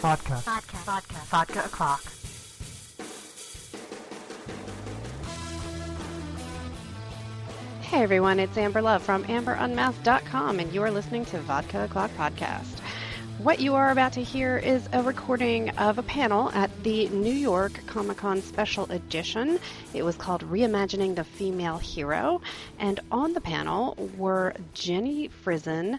Vodka. Vodka. Vodka. Vodka o'clock. Hey everyone, it's Amber Love from AmberUnmasked.com, and you are listening to Vodka O'Clock Podcast. What you are about to hear is a recording of a panel at the New York Comic Con Special Edition. It was called Reimagining the Female Hero, and on the panel were Jenny Frison,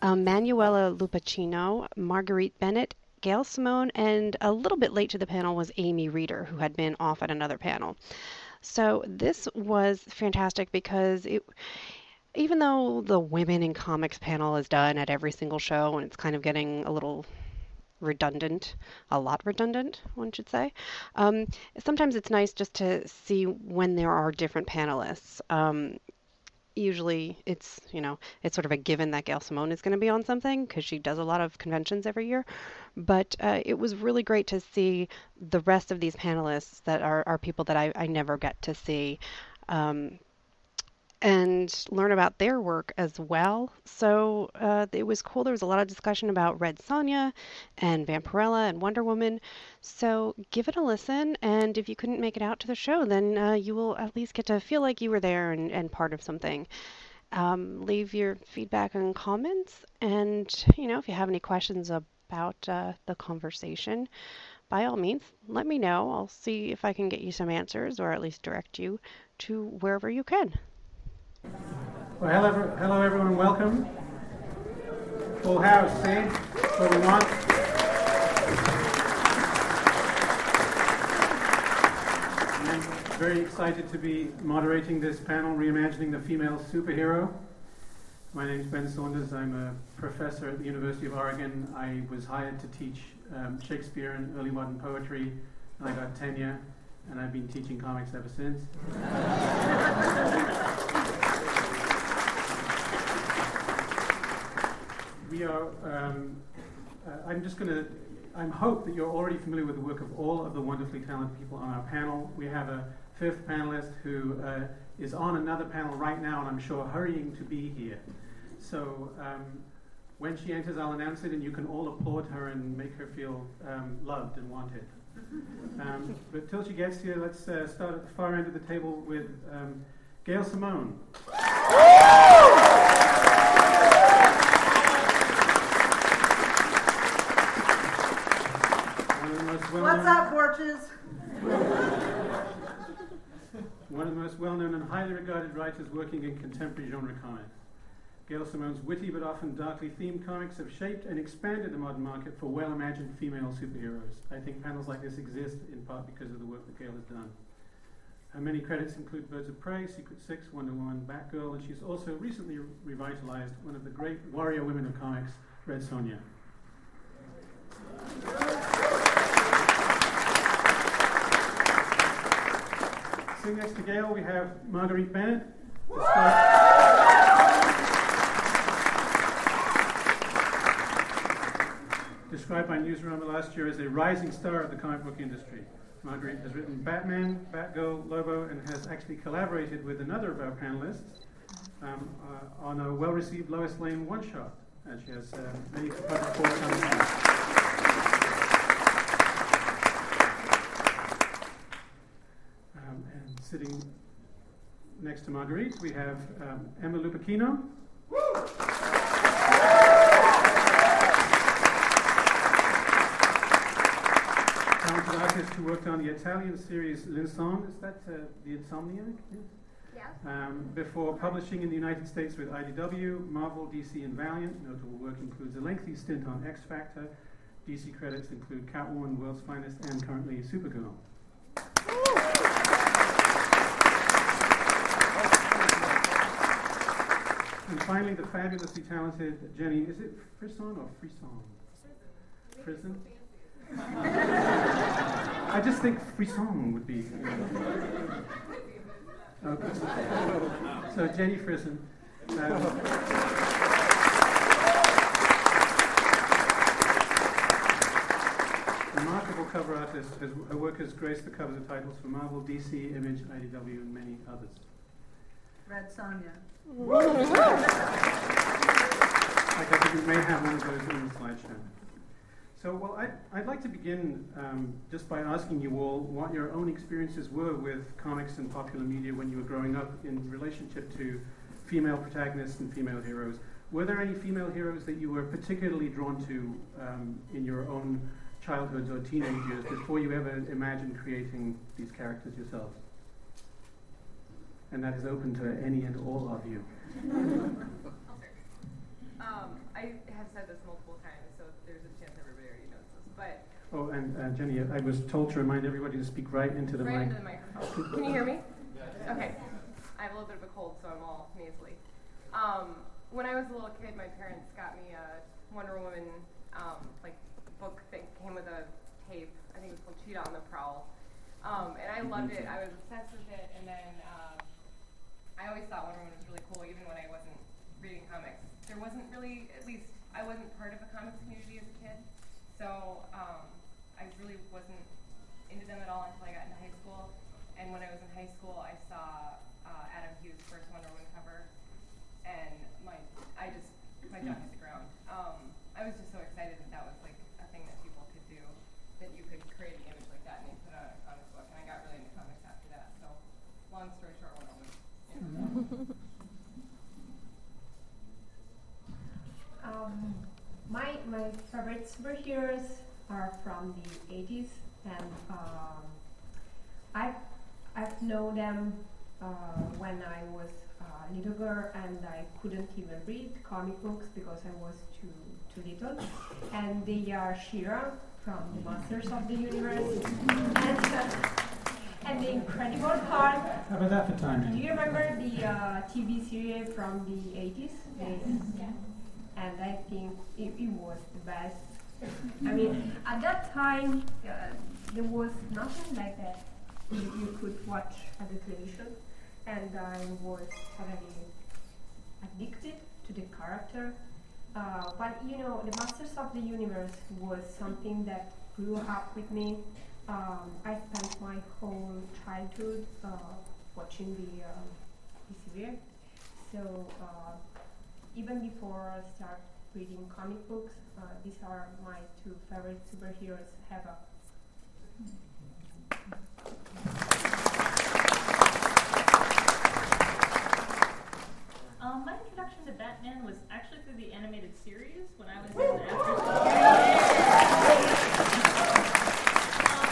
uh, Manuela Lupacchino, Marguerite Bennett, Gail Simone, and a little bit late to the panel was Amy Reeder, who had been off at another panel. So this was fantastic because it even though the women in comics panel is done at every single show and it's kind of getting a little redundant, a lot redundant, one should say. Um, sometimes it's nice just to see when there are different panelists. Um, usually it's you know it's sort of a given that Gail Simone is going to be on something because she does a lot of conventions every year. But uh, it was really great to see the rest of these panelists that are, are people that I, I never get to see. Um, and learn about their work as well. So uh, it was cool. There was a lot of discussion about Red Sonja and Vampirella and Wonder Woman. So give it a listen. And if you couldn't make it out to the show, then uh, you will at least get to feel like you were there and, and part of something. Um, leave your feedback and comments. And, you know, if you have any questions about uh, the conversation, by all means, let me know. I'll see if I can get you some answers or at least direct you to wherever you can. Well, hello, hello everyone, welcome. Full house, see? What we want. I'm very excited to be moderating this panel, Reimagining the Female Superhero. My name is Ben Saunders. I'm a professor at the University of Oregon. I was hired to teach um, Shakespeare and early modern poetry, and I got tenure, and I've been teaching comics ever since. we are, um, uh, I'm just going to, I hope that you're already familiar with the work of all of the wonderfully talented people on our panel. We have a fifth panelist who uh, is on another panel right now, and I'm sure hurrying to be here. So um, when she enters, I'll announce it, and you can all applaud her and make her feel um, loved and wanted. Um, but till she gets here, let's uh, start at the far end of the table with um, Gail Simone. What's up, Borches? One of the most well known and highly regarded writers working in contemporary genre comics. Gail Simone's witty but often darkly themed comics have shaped and expanded the modern market for well imagined female superheroes. I think panels like this exist in part because of the work that Gail has done. Her many credits include Birds of Prey, Secret Six, Wonder Woman, Batgirl, and she's also recently revitalized one of the great warrior women of comics, Red Sonja. Sitting next to Gail, we have Marguerite Bennett. Described by Newsarama last year as a rising star of the comic book industry. Marguerite has written Batman, Batgirl, Lobo, and has actually collaborated with another of our panelists um, uh, on a well received Lois Lane one shot. And she has uh, many projects forthcoming. Sitting next to Marguerite, we have um, Emma Lupacchino. Talented artist who worked on the Italian series L'Insomne. Is that uh, the Insomniac? Yeah. Um, before publishing in the United States with IDW, Marvel, DC, and Valiant. Notable work includes a lengthy stint on X Factor. DC credits include Catwoman, World's Finest, and currently Supergirl. And finally, the fabulously talented Jenny, is it Frisson or Frisson? Frisson? I just think Frisson would be. Okay. So, Jenny Frison. Um, remarkable cover artist. Her work has graced the covers of titles for Marvel, DC, Image, IDW, and many others. Red Sonja. I think we may have one of those in the slideshow. So, well, I'd, I'd like to begin um, just by asking you all what your own experiences were with comics and popular media when you were growing up in relationship to female protagonists and female heroes. Were there any female heroes that you were particularly drawn to um, in your own childhoods or teenage years before you ever imagined creating these characters yourselves? And that is open to any and all of you. um, I have said this multiple times, so there's a chance everybody already knows this. But oh, and uh, Jenny, I was told to remind everybody to speak right into the right mic. into the microphone. Can you hear me? Okay. I have a little bit of a cold, so I'm all nasally. Um, when I was a little kid, my parents got me a Wonder Woman um, like book that came with a tape. I think it was called Cheetah on the Prowl. Um, and I loved it. I was obsessed with it. And then I always thought Wonder Woman was really cool, even when I wasn't reading comics. There wasn't really, at least I wasn't part of a comics community as a kid. So um, I really wasn't into them at all until I got into high school. And when I was in high school, I saw uh, Adam Hughes' first Wonder Woman cover, and my I just my jaw hit the ground. Um, I was just so excited that that was like a thing that people could do, that you could create an image like that and you put it on a comic book. And I got really into comics after that. So, long story short, Wonder Woman. Um, my my favorite superheroes are from the 80s, and um, I've I've known them uh, when I was a little girl, and I couldn't even read comic books because I was too too little. And they are She-Ra from the Masters of the Universe, and, uh, and the Incredible Hulk. How about that for time? Do you remember the uh, TV series from the 80s? Yes. And I think it, it was the best. I mean, at that time, uh, there was nothing like that you, you could watch at the television. And I was totally addicted to the character. Uh, but you know, the Masters of the Universe was something that grew up with me. Um, I spent my whole childhood uh, watching the, series. So uh, even before I start reading comic books, uh, these are my two favorite superheroes ever. Um, my introduction to Batman was actually through the animated series when I was in after school. Um,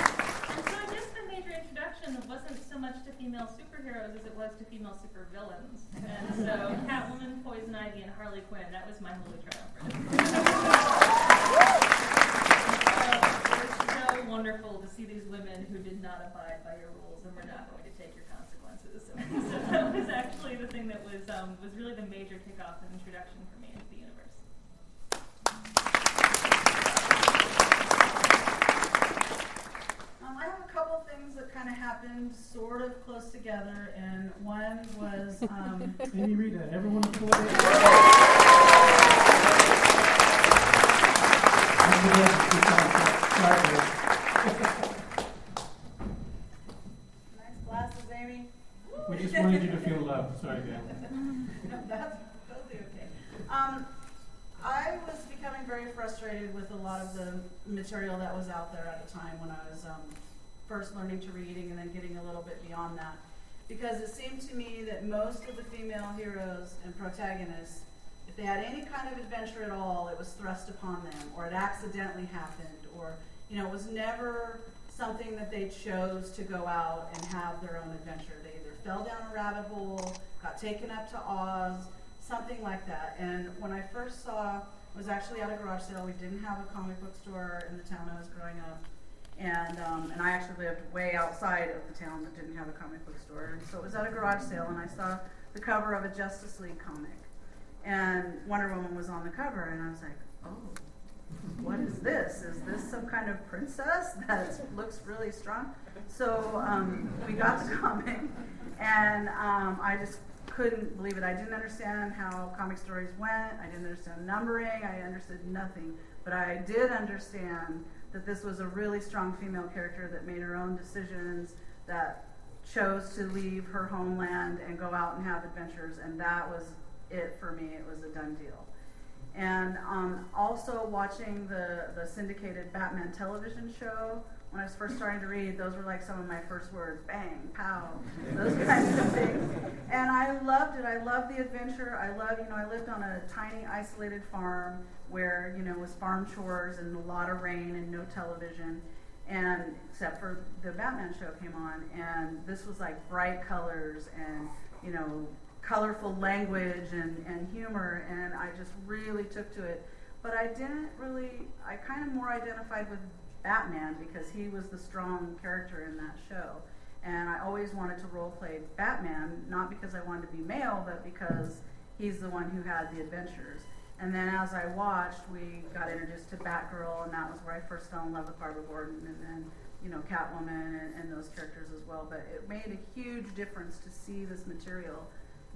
and so I guess the major introduction wasn't so much to female superheroes as it was to female supervillains. And so Catwoman, Poison Ivy, and Harley Quinn, that was my holy triumvirate. So it was so wonderful to see these women who did not abide by your rules and were not going to take your consequences. So, so that was actually the thing that was um, was really the major kickoff and introduction for me into the universe. Um, I have a couple things that kind of happened sort of close together, and one was um, Amy Reeder, everyone applaud. nice glasses, Amy. We just wanted you to feel loved. Sorry, Dan. No, that's totally okay. Um, I was becoming very frustrated with a lot of the material that was out there at the time when I was um, first learning to reading and then getting a little bit beyond that. Because it seemed to me that most of the female heroes and protagonists, if they had any kind of adventure at all, it was thrust upon them, or it accidentally happened, or you know, it was never something that they chose to go out and have their own adventure. They either fell down a rabbit hole, got taken up to Oz, something like that. And when I first saw, it was actually at a garage sale. We didn't have a comic book store in the town I was growing up. And, um, and I actually lived way outside of the town that didn't have a comic book store. And so it was at a garage sale, and I saw the cover of a Justice League comic. And Wonder Woman was on the cover, and I was like, oh, what is this? Is this some kind of princess that looks really strong? So um, we got the comic, and um, I just couldn't believe it. I didn't understand how comic stories went. I didn't understand numbering. I understood nothing. But I did understand that this was a really strong female character that made her own decisions, that chose to leave her homeland and go out and have adventures, and that was it for me. It was a done deal. And um, also watching the, the syndicated Batman television show. When I was first starting to read, those were like some of my first words bang, pow, those kinds of things. And I loved it. I loved the adventure. I love, you know, I lived on a tiny, isolated farm where, you know, it was farm chores and a lot of rain and no television. And except for the Batman show came on, and this was like bright colors and, you know, colorful language and, and humor, and I just really took to it. But I didn't really, I kind of more identified with Batman because he was the strong character in that show. And I always wanted to role play Batman, not because I wanted to be male, but because he's the one who had the adventures. And then as I watched, we got introduced to Batgirl, and that was where I first fell in love with Barbara Gordon, and then, you know, Catwoman and, and those characters as well. But it made a huge difference to see this material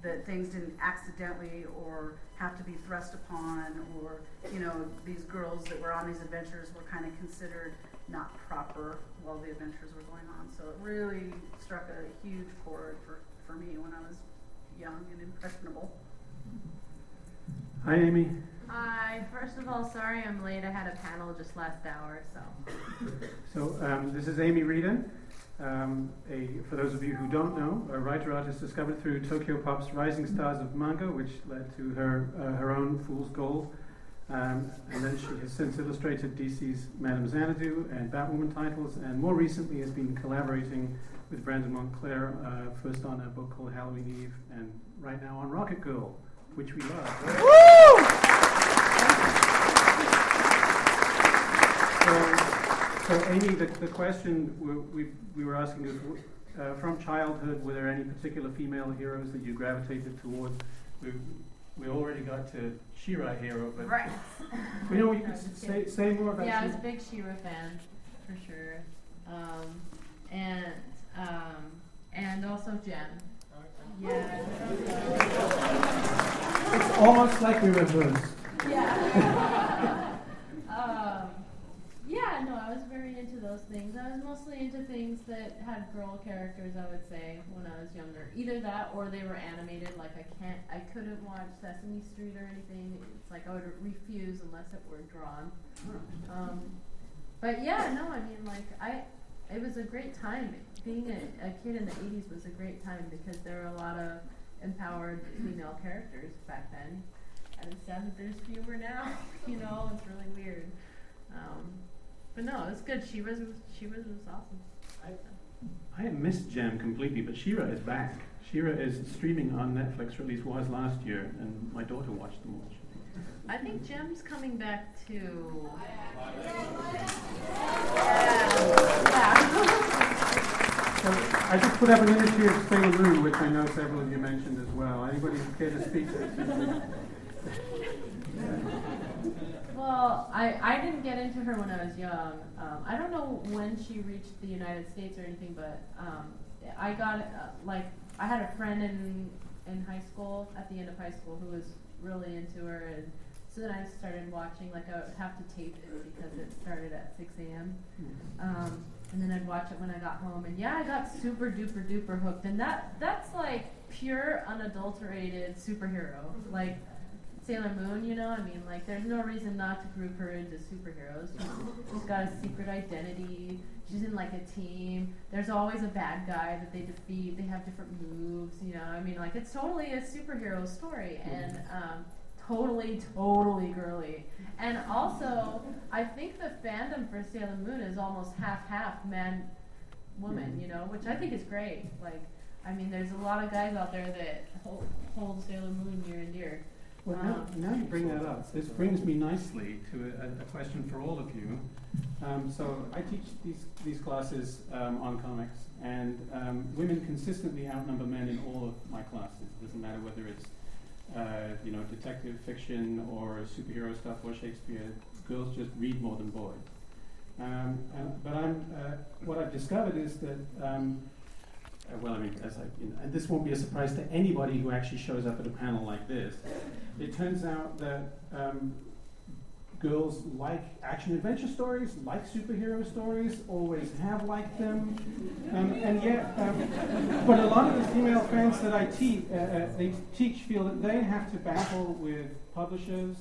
that things didn't accidentally or have to be thrust upon, or, you know, these girls that were on these adventures were kind of considered not proper while the adventures were going on. So it really struck a huge chord for, for me when I was young and impressionable. Hi, Amy. Hi. First of all, sorry I'm late. I had a panel just last hour, so. So um, this is Amy Reeder. Um, a, for those of you who don't know, a writer artist discovered through Tokyopop's Rising Stars of Manga, which led to her uh, her own Fool's Gold. Um, and then she has since illustrated DC's Madame Xanadu and Batwoman titles, and more recently has been collaborating with Brandon Montclare, uh, first on a book called Halloween Eve, and right now on Rocket Girl, which we love. So, so Amy, the, the question we, we, we were asking is, uh, from childhood, were there any particular female heroes that you gravitated towards? We, we already got to She-Ra hero, but Right. we know you could say, say more about Yeah, I was a big She-Ra fan, for sure. Um, and, um, and also Jem. Yeah. It's almost like we reversed. Yeah. um, yeah, no, I was very into those things. I was mostly into things that had girl characters, I would say, when I was younger. Either that or they were animated. Like I can't, I couldn't watch Sesame Street or anything. It's like I would refuse unless it were drawn. Um, but yeah, no, I mean, like I, it was a great time. Being a, a kid in the '80s was a great time because there were a lot of empowered female characters back then. And it's sad that there's fewer now. you know, it's really weird. Um, but no, it was good. She was she was was awesome. I had missed Jem completely, but She-Ra is back. She-Ra is streaming on Netflix, or at least was last year, and my daughter watched them all. I think Jem's coming back too. Yeah. So I just put up an image here of Sailor Moon, which I know several of you mentioned as well. Anybody care to speak to it? Well, I, I didn't get into her when I was young. Um, I don't know when she reached the United States or anything, but um, I got uh, like I had a friend in in high school at the end of high school who was really into her, and so then I started watching. Like I would have to tape it because it started at 6 a.m. Um, and then I'd watch it when I got home, and yeah, I got super duper duper hooked, and that that's like pure unadulterated superhero, like Sailor Moon. You know, I mean, like there's no reason not to group her into superheroes. She's, she's got a secret identity. She's in like a team. There's always a bad guy that they defeat. They have different moves. You know, I mean, like it's totally a superhero story, and um, totally, totally girly. And also, I think the fandom for Sailor Moon is almost half half man, woman. You know, which I think is great. Like, I mean, there's a lot of guys out there that hold, hold Sailor Moon near and dear. Well, now, now you bring that up. This brings me nicely to a, a question for all of you. Um, so I teach these, these classes um, on comics, and um, women consistently outnumber men in all of my classes. It doesn't matter whether it's uh, you know detective fiction or superhero stuff or Shakespeare. Girls just read more than boys. Um, and, but I'm, uh, what I've discovered is that um, uh, well, I mean, as I, you know, and this won't be a surprise to anybody who actually shows up at a panel like this. It turns out that um, girls like action adventure stories, like superhero stories, always have liked them, um, and yet, um, but a lot of the female fans that I teach, uh, uh, they teach feel that they have to battle with publishers,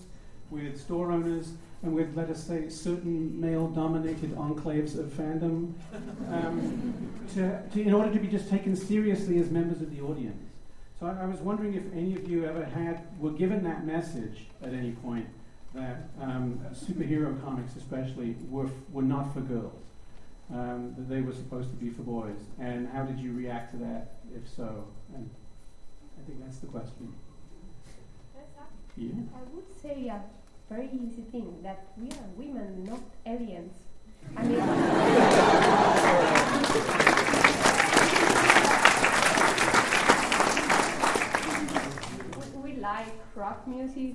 with store owners and with, let us say, certain male-dominated enclaves of fandom, um, to, to, in order to be just taken seriously as members of the audience. So I, I was wondering if any of you ever had were given that message at any point that um, superhero comics, especially, were f- were not for girls, um, that they were supposed to be for boys, and how did you react to that, if so? And I think that's the question. Yeah. I would say a very easy thing that we are women, not aliens. I mean, we, like rock music,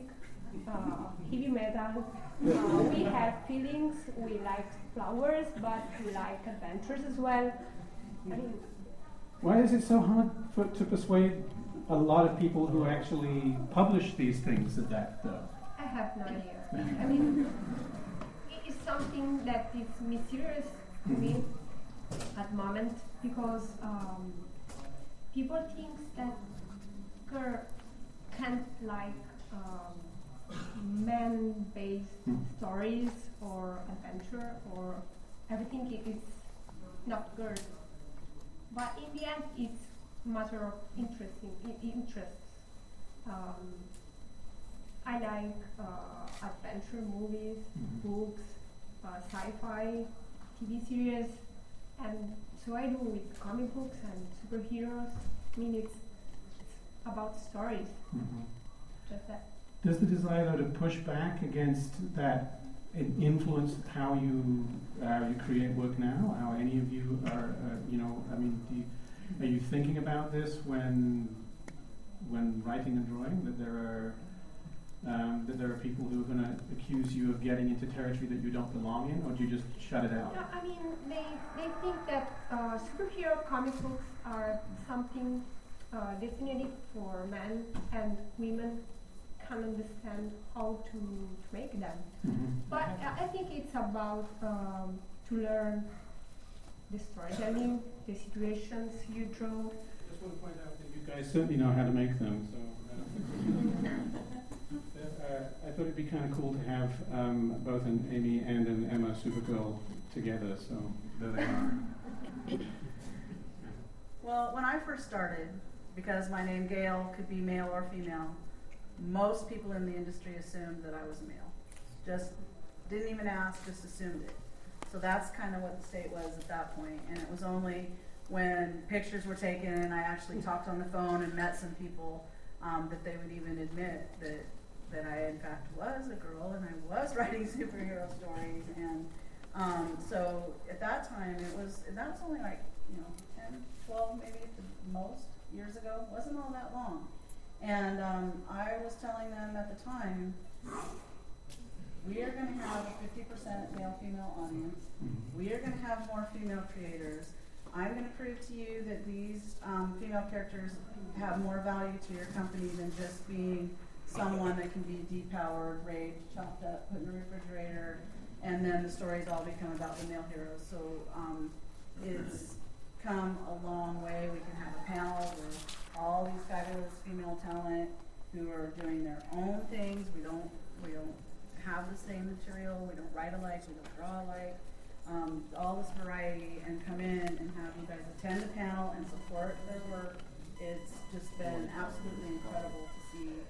uh, heavy metal. Uh, we have feelings. We like flowers, but we like adventures as well. I mean, Why is it so hard for, to persuade a lot of people who actually publish these things that, though? I have no idea. I mean, it is something that is mysterious to me at the moment because um, people think that girl can't like um, man-based Hmm. stories or adventure or everything is not good. But in the end, it's matter of interesting i- interests. Um, I like uh, adventure movies, Mhm. books, uh, sci-fi, TV series, and so I do with comic books and superheroes. I mean, it's, it's about stories, Mhm. just that. Does the desire though to push back against that in- influence how you uh, you create work now? How any of you are, uh, you know, I mean, do you, are you thinking about this when when writing and drawing that there are um, that there are people who are going to accuse you of getting into territory that you don't belong in, or do you just shut it out? No, I mean, they, they think that uh, superhero comic books are something uh, designated for men and women can understand how to, to make them. Mhm. But I I think it's about um, to learn the storytelling, the situations you draw. I Just want to point out that you guys certainly know how to make them. So, uh, uh, I thought it'd be kind of cool to have um, both an Amy and an Emma Supergirl together. So there they are. Well, when I first started, because my name Gail could be male or female, most people in the industry assumed that I was a male. Just didn't even ask, just assumed it. So that's kind of what the state was at that point. And it was only when pictures were taken and I actually talked on the phone and met some people um, that they would even admit that that I in fact was a girl and I was writing superhero stories. And um, so at that time, it was and that was only like you know 10, 12 maybe at the most years ago. Wasn't all that long. And um, I was telling them at the time, we are going to have a 50% male-female audience. We are going to have more female creators. I'm going to prove to you that these um, female characters have more value to your company than just being someone that can be depowered, raped, chopped up, put in a refrigerator, and then the stories all become about the male heroes. So um, it's come a long way. We can have a panel with all these fabulous female talent who are doing their own things. We don't we don't have the same material. We don't write alike. We don't draw alike. Um, all this variety and come in and have you guys attend the panel and support their work. It's just been absolutely incredible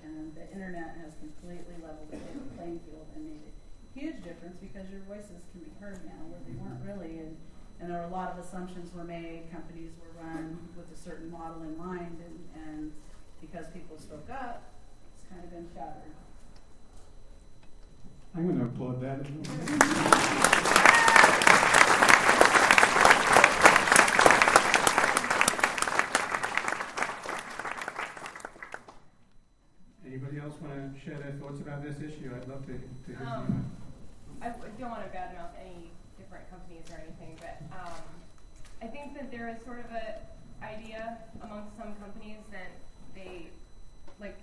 and the internet has completely leveled the playing field and made a huge difference because your voices can be heard now where they weren't really, and, and there were a lot of assumptions were made. Companies were run with a certain model in mind, and, and because people spoke up, it's kind of been shattered. I'm going to applaud that. Anybody else want to share their thoughts about this issue? I'd love to, to hear from you. Um, I don't want to badmouth any different companies or anything, but um, I think that there is sort of a idea amongst some companies that they like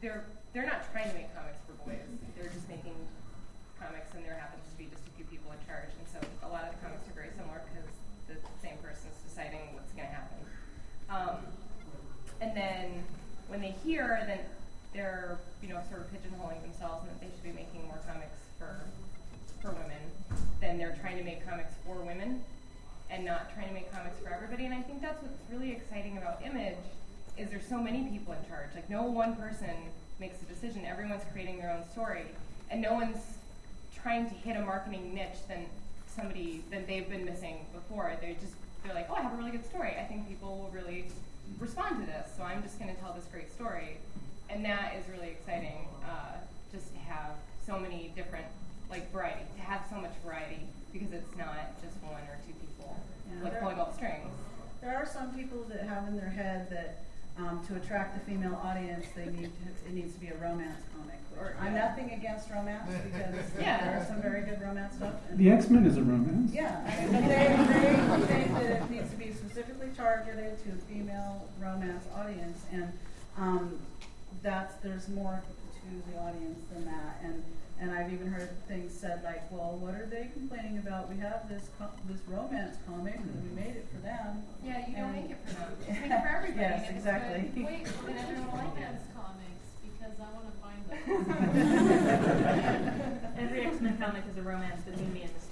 they're they're not trying to make comics for boys. They're just making comics, and there happens to be just a few people in charge. And so a lot of the comics are very similar because the same person's deciding what's going to happen. Um, and then when they hear, then they're you know sort of pigeonholing themselves and that they should be making more comics for for women, then they're trying to make comics for women and not trying to make comics for everybody. And I think that's what's really exciting about Image is there's so many people in charge. Like no one person makes a decision. Everyone's creating their own story, and no one's trying to hit a marketing niche than somebody that they've been missing before. They just they're like, oh, I have a really good story. I think people will really respond to this, so I'm just going to tell this great story, and that is really exciting. Uh, just to have so many different like variety, to have so much variety because it's not just one or two people Yeah, like there- pulling all the strings. There are some people that have in their head that um, to attract the female audience, they need to, it needs to be a romance comic. Which Or- I'm nothing against romance because Yeah. there are some very good romance stuff. The X Men is a romance. Yeah, I mean, but they, they think that it needs to be specifically targeted to a female romance audience, and um, that's there's more to the audience than that. And and I've even heard things said like, well, what are they complaining about? We have this co- this romance comic, and we made it for them. Yeah, you don't make it for them. Just make it for everybody. Yes, and exactly. good. Wait, And everyone will like romance comics, because I wanna find them. Every X Men comic is a romance between me and Misty.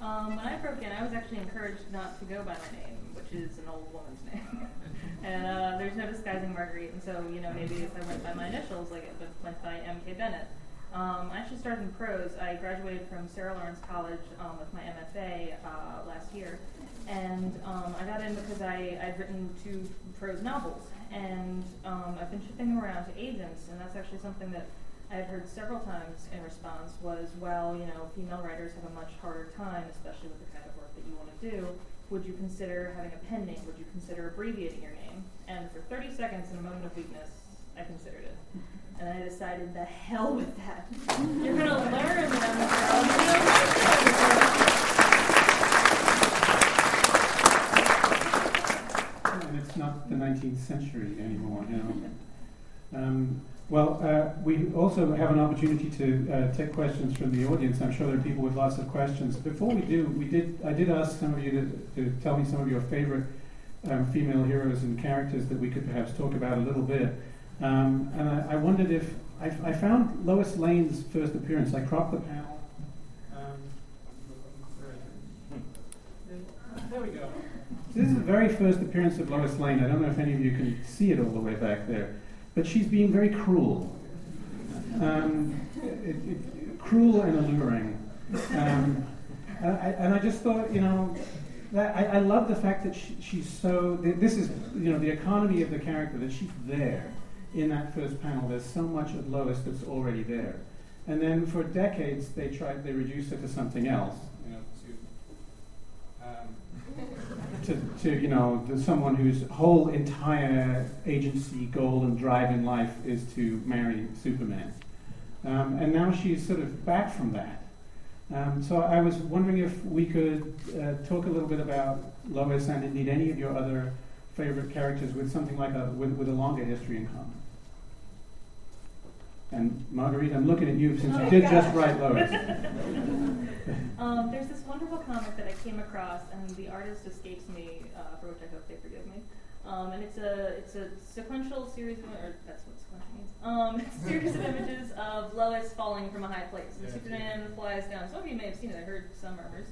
Um, when I broke in, I was actually encouraged not to go by my name, which is an old woman's name. and uh, there's no disguising Marguerite, and so, you know, maybe if I went by my initials, like it went by M.K. Bennett. Um, I actually started in prose. I graduated from Sarah Lawrence College um, with my MFA uh, last year. And um, I got in because I, I'd written two prose novels. And um, I've been shipping them around to agents, and that's actually something that I had heard several times in response was, well, you know, female writers have a much harder time, especially with the kind of that you want to do. Would you consider having a pen name? Would you consider abbreviating your name? And for 30 seconds, in a moment of weakness, I considered it. And I decided, the hell with that. You're going to learn know, And it's not the 19th century anymore, you know. Um, well, uh, we also have an opportunity to uh, take questions from the audience. I'm sure there are people with lots of questions. Before we do, we did I did ask some of you to, to tell me some of your favorite um, female heroes and characters that we could perhaps talk about a little bit. Um, and I, I wondered if I, I found Lois Lane's first appearance. I cropped the panel. Um, there we go. This is the very first appearance of Lois Lane. I don't know if any of you can see it all the way back there, but she's being very cruel. Um, it, it, cruel and alluring. Um, and, I, and I just thought, you know, I, I love the fact that she, she's so. This is, you know, the economy of the character that she's there in that first panel. There's so much of Lois that's already there, and then for decades they tried, they reduced it to something else. You know, to um, to, to you know to someone whose whole entire agency goal and drive in life is to marry Superman, um, and now she's sort of back from that. Um, so I was wondering if we could uh, talk a little bit about Lois and indeed any of your other favorite characters with something like a with, with a longer history in common. And Marguerite, I'm looking at you since you Oh, did gosh. just write Lois. um, there's this wonderful comic that I came across, and the artist escapes me, uh, for which I hope they forgive me. Um, and it's a it's a sequential series, of, or that's what sequential means. Um, series of images of Lois falling from a high place, and Superman flies down. Some of you may have seen it. I heard some murmurs.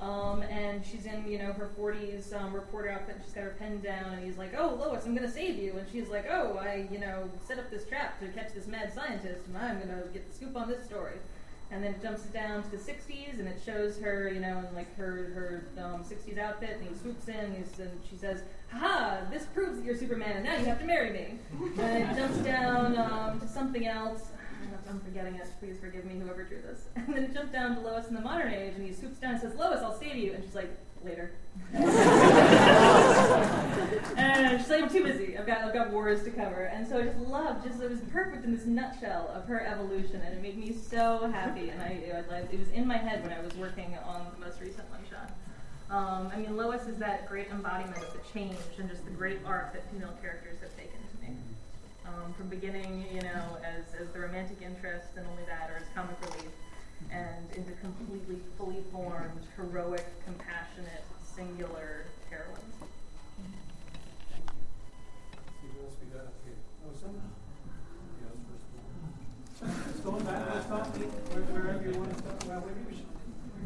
Um, and she's in, you know, her 40s um, reporter outfit. And she's got her pen down, and he's like, "Oh, Lois, I'm to save you." And she's like, "Oh, I, you know, set up this trap to catch this mad scientist, and I'm to get the scoop on this story." And then it jumps down to the 60s, and it shows her, you know, in like her her um, 60s outfit, and he swoops in, and, and she says, "Ha! This proves that you're Superman, and now you have to marry me." and it jumps down um, to something else. I'm forgetting it. Please forgive me, whoever drew this. And then it jumped down to Lois in the modern age, and he swoops down and says, "Lois, I'll save you." And she's like, "Later." and she's like, "I'm too busy. I've got I've got wars to cover." And so I just loved, just it was perfect in this nutshell of her evolution, and it made me so happy. And I, I it was in my head when I was working on the most recent one shot. Um, I mean, Lois is that great embodiment of the change and just the great arc that female characters have taken. Um, from beginning, you know, as, as the romantic interest and only that, or as comic relief, and into completely fully formed, heroic, compassionate, singular heroines. Who else we got up here? Oh, someone. Yeah, first Let's go back. Let's start wherever you want to start. Well, maybe we should.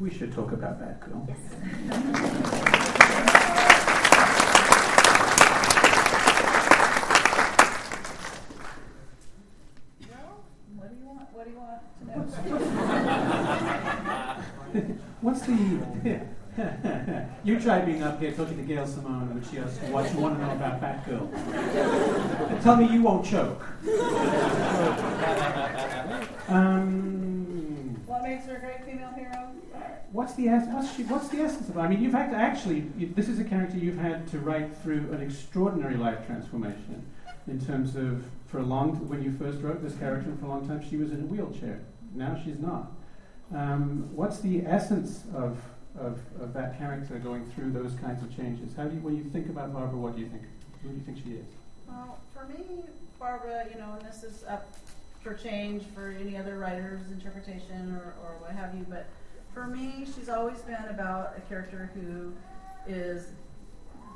We should talk about that, girl. Well, what do you want, what do you want to know? What's the. You tried being up here talking to Gail Simone when she asked what you want to know about Batgirl. Tell me you won't choke. um, What makes her a great female hero? what's the es- what's, she, what's the essence of it? I mean, you've had to actually. You, this is a character you've had to write through an extraordinary life transformation. In terms of, for a long, when you first wrote this character, for a long time she was in a wheelchair. Now she's not. Um, what's the essence of, of, of that character going through those kinds of changes? How do you, when you think about Barbara, what do you think? Who do you think she is? Well, for me, Barbara, you know, and this is up for change for any other writer's interpretation or, or what have you, but for me, she's always been about a character who is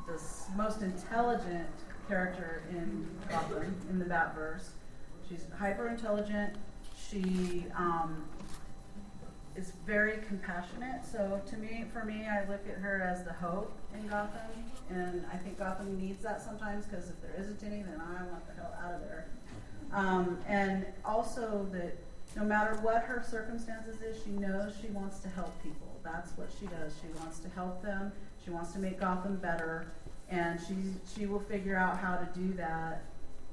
the most intelligent character in Gotham, in the Batverse. She's hyper intelligent. She um, is very compassionate. So to me, for me, I look at her as the hope in Gotham, and I think Gotham needs that sometimes because if there isn't any, then I want the hell out of there. Um, and also that no matter what her circumstances is, she knows she wants to help people. That's what she does. She wants to help them. She wants to make Gotham better, and she she will figure out how to do that,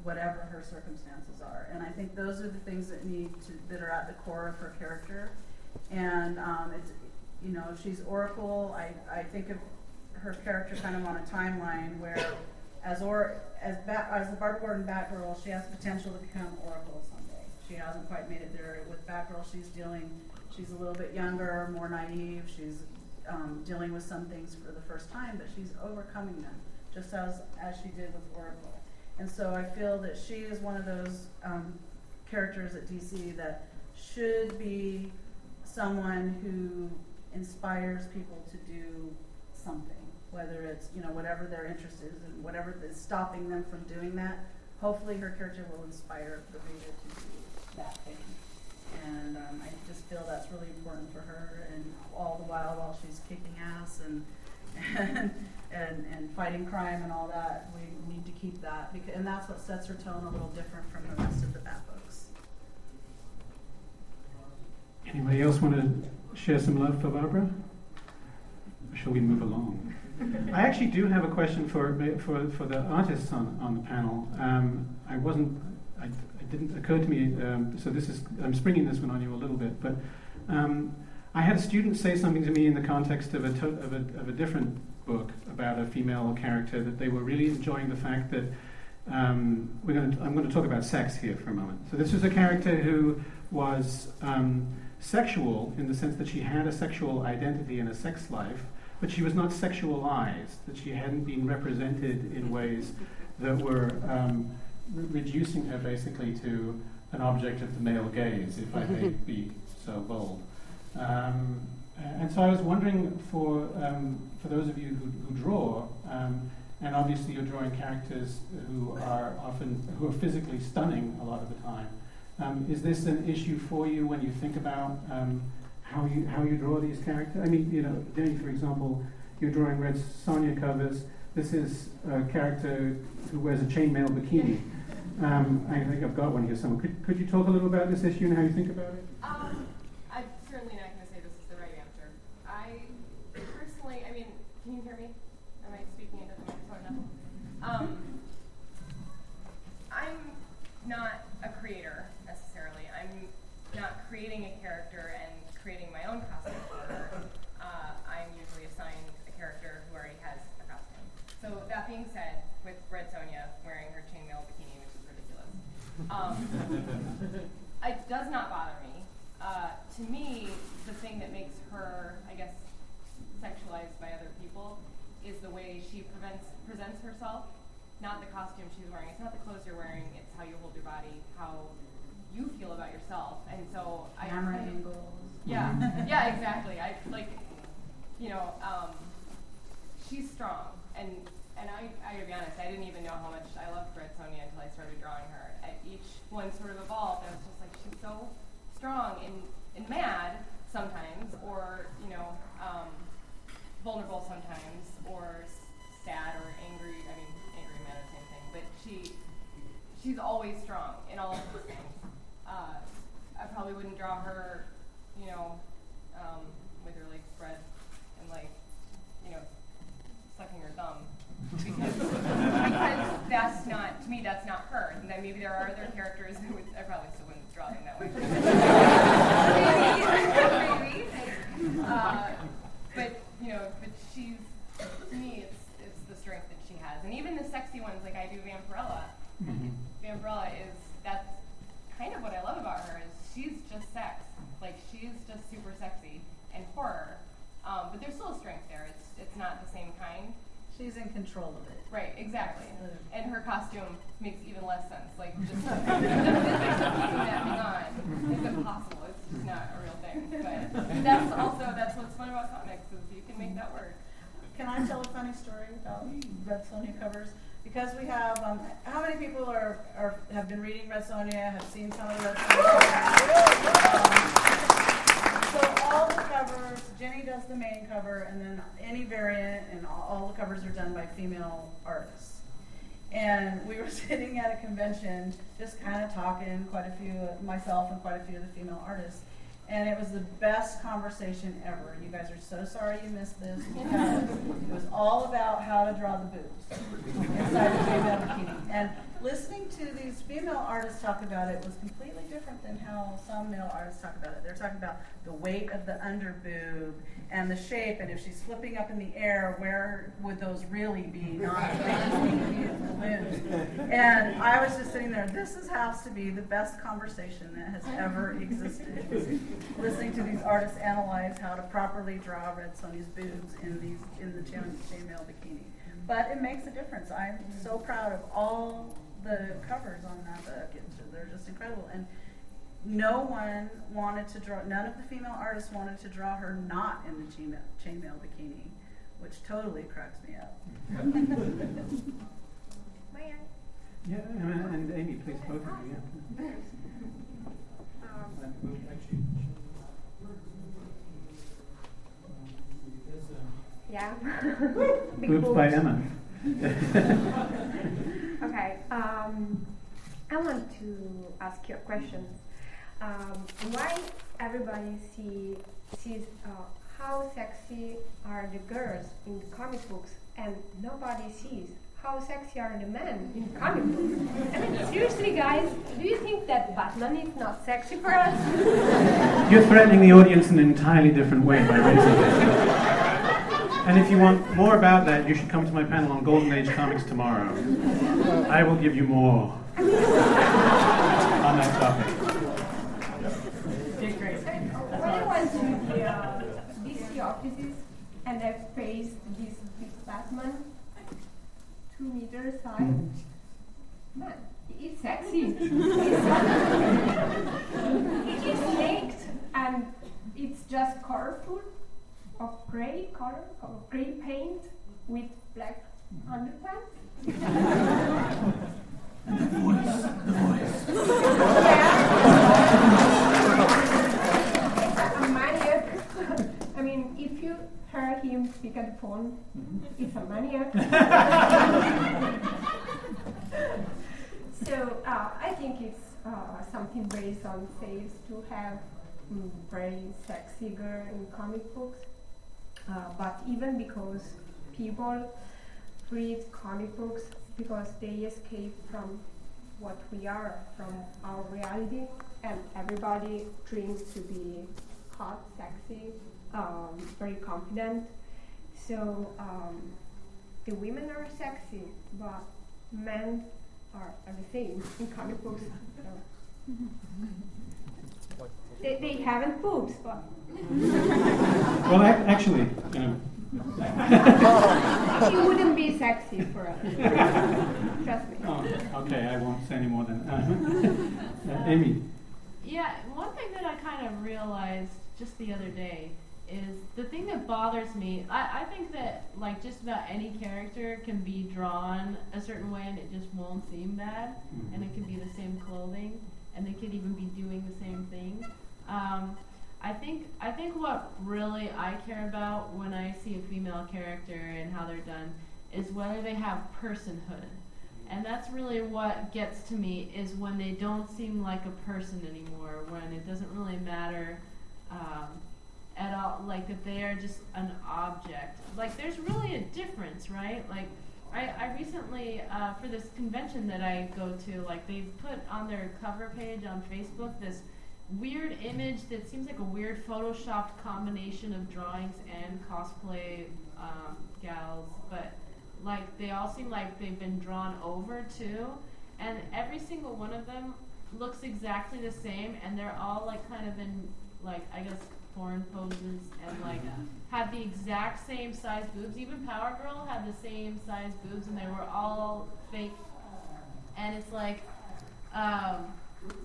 whatever her circumstances are. And I think those are the things that need to that are at the core of her character. And um, it's you know she's Oracle. I I think of her character kind of on a timeline where as or as Bat, as the Barbara Gordon Batgirl, she has the potential to become Oracle someday. She hasn't quite made it there with Batgirl. She's dealing. She's a little bit younger, more naive. She's um, dealing with some things for the first time, but she's overcoming them, just as as she did with Oracle. And so I feel that she is one of those um, characters at DC that should be someone who inspires people to do something, whether it's you know whatever their interest is and whatever is stopping them from doing that. Hopefully, her character will inspire the reader to do that thing. And um, I just feel that's really important for her, and all the while while she's kicking ass and and and, and fighting crime and all that, we need to keep that, because, and that's what sets her tone a little different from the rest of the Bat books. Anybody else want to share some love for Barbara? Or shall we move along? I actually do have a question for for, for the artists on, on the panel. Um, I wasn't, I, it didn't occur to me, um, so this is, I'm springing this one on you a little bit, but um, I had a student say something to me in the context of a, to, of, a, of a different book about a female character that they were really enjoying the fact that um, we're going to, I'm going to talk about sex here for a moment. So this was a character who was um, sexual in the sense that she had a sexual identity and a sex life, but she was not sexualized, that she hadn't been represented in ways that were um, re- reducing her basically to an object of the male gaze, if I may be so bold. Um, and so I was wondering for, um, for those of you who, who draw, um, and obviously you're drawing characters who are often who are physically stunning a lot of the time. Um, is this an issue for you when you think about um, how you how you draw these characters? I mean, you know, Danny, for example, you're drawing Red Sonja covers. This is a character who wears a chainmail bikini. Um, I think I've got one here somewhere. Could, could you talk a little about this issue and how you think about it? Um, I'm certainly not going to say this is the right answer. I personally, I mean, can you hear me? Am I speaking into the microphone now? Um, I'm not a creator necessarily. I'm not creating a character and creating my own costume for her. Uh, I'm usually assigned a character who already has a costume. So that being said, with Red Sonja wearing her chainmail bikini, which is ridiculous, um, it does not bother me. Uh, to me, the thing that makes her, I guess, sexualized by other people is the way she prevents, presents herself. Not the costume she's wearing. It's not the clothes you're wearing. It's how you hold your body, how you feel about yourself. And so I Camera kind of- angles. Yeah, yeah, exactly. I like, you know, um, she's strong, and and I, I gotta be honest, I didn't even know how much I loved Red Sonja until I started drawing her. At each one sort of evolved. I was just like, she's so strong and, and mad sometimes, or you know, um, vulnerable sometimes, or sad or angry. I mean, angry and mad are the same thing, but she she's always strong in all of those things. Uh, I probably wouldn't draw her, you know, um, with her legs spread and like, you know, sucking her thumb. Because, because that's not, to me, that's not her. And then maybe there are other characters who would, I probably still wouldn't draw them that way. maybe. maybe. Uh, but, you know, but she's, to me, it's, it's the strength that she has. And even the sexy ones, like I do Vampirella, Vampirella is that's kind of what I love about her is she's just sex. Like she's just super sexy and horror. Um, but there's still a strength there. It's it's not the same kind. She's in control of it. Right, exactly. And her costume makes even less sense. Like just the physics of keeping that thing on is impossible. It's just not a real thing. But that's also that's what's fun about comics is you can make that work. Can I tell a funny story about Red Sonja covers? Because we have, um, how many people are, are have been reading Red Sonja, have seen some of the Red Sonja covers? Um, so all the covers, Jenny does the main cover, and then any variant, and all, all the covers are done by female artists. And we were sitting at a convention, just kind of talking, quite a few, myself and quite a few of the female artists. And it was the best conversation ever. You guys are so sorry you missed this because it was all about how to draw the boobs inside the female bikini. And listening to these female artists talk about it was completely different than how some male artists talk about it. They're talking about the weight of the under boob and the shape, and if she's flipping up in the air, where would those really be? Not they just need to be in balloons. And I was just sitting there. This is, has to be the best conversation that has ever existed. Listening to these artists analyze how to properly draw Red Sonja's boobs in these in the chainmail bikini. But it makes a difference. I'm so proud of all the covers on that book. It's, they're just incredible. And no one wanted to draw, none of the female artists wanted to draw her not in the chainmail, chainmail bikini, which totally cracks me up. Yeah, and, and Amy, please, both of you. Yeah. Uh, Yeah. Big Boobs by. Emma. Okay. Um, I want to ask you a question. Um, why everybody see sees uh, how sexy are the girls in comic books, and nobody sees how sexy are the men in comic books? I mean, seriously, guys, do you think that Batman is not sexy for us? You're threatening the audience in an entirely different way by raising this. And if you want more about that, you should come to my panel on Golden Age comics tomorrow. I will give you more on that topic. When I went to the uh, DC offices and I faced this big Batman, two meters high, man, it's sexy. it is naked and it's just colorful of gray color, of gray paint with black underpants. a maniac. I mean, if you heard him speak at the phone, it's a maniac. so uh, I think it's uh, something based on sales to have mm, very sexy girl in comic books. Uh, but even because people read comic books because they escape from what we are, from our reality, and everybody dreams to be hot, sexy, um, very confident. So um, the women are sexy, but men are, are the same in comic books. So. They, they haven't boobs, but Well, ac- actually, you know, it wouldn't be sexy for us. Trust me. oh, okay, I won't say any more than uh, uh, Amy. Yeah, one thing that I kind of realized just the other day is the thing that bothers me. I, I think that like just about any character can be drawn a certain way and it just won't seem bad, and it can be the same clothing, and they could even be doing the same thing. Um, I think I think what really I care about when I see a female character and how they're done is whether they have personhood. And that's really what gets to me is when they don't seem like a person anymore, when it doesn't really matter um, at all, like that they are just an object. Like there's really a difference, right? Like I, I recently, uh, for this convention that I go to, like they've put on their cover page on Facebook this weird image that seems like a weird photoshopped combination of drawings and cosplay um, gals, but like they all seem like they've been drawn over too, and every single one of them looks exactly the same, and they're all like kind of in like I guess porn poses and like have the exact same size boobs. Even Power Girl had the same size boobs, and they were all fake. And it's like, um,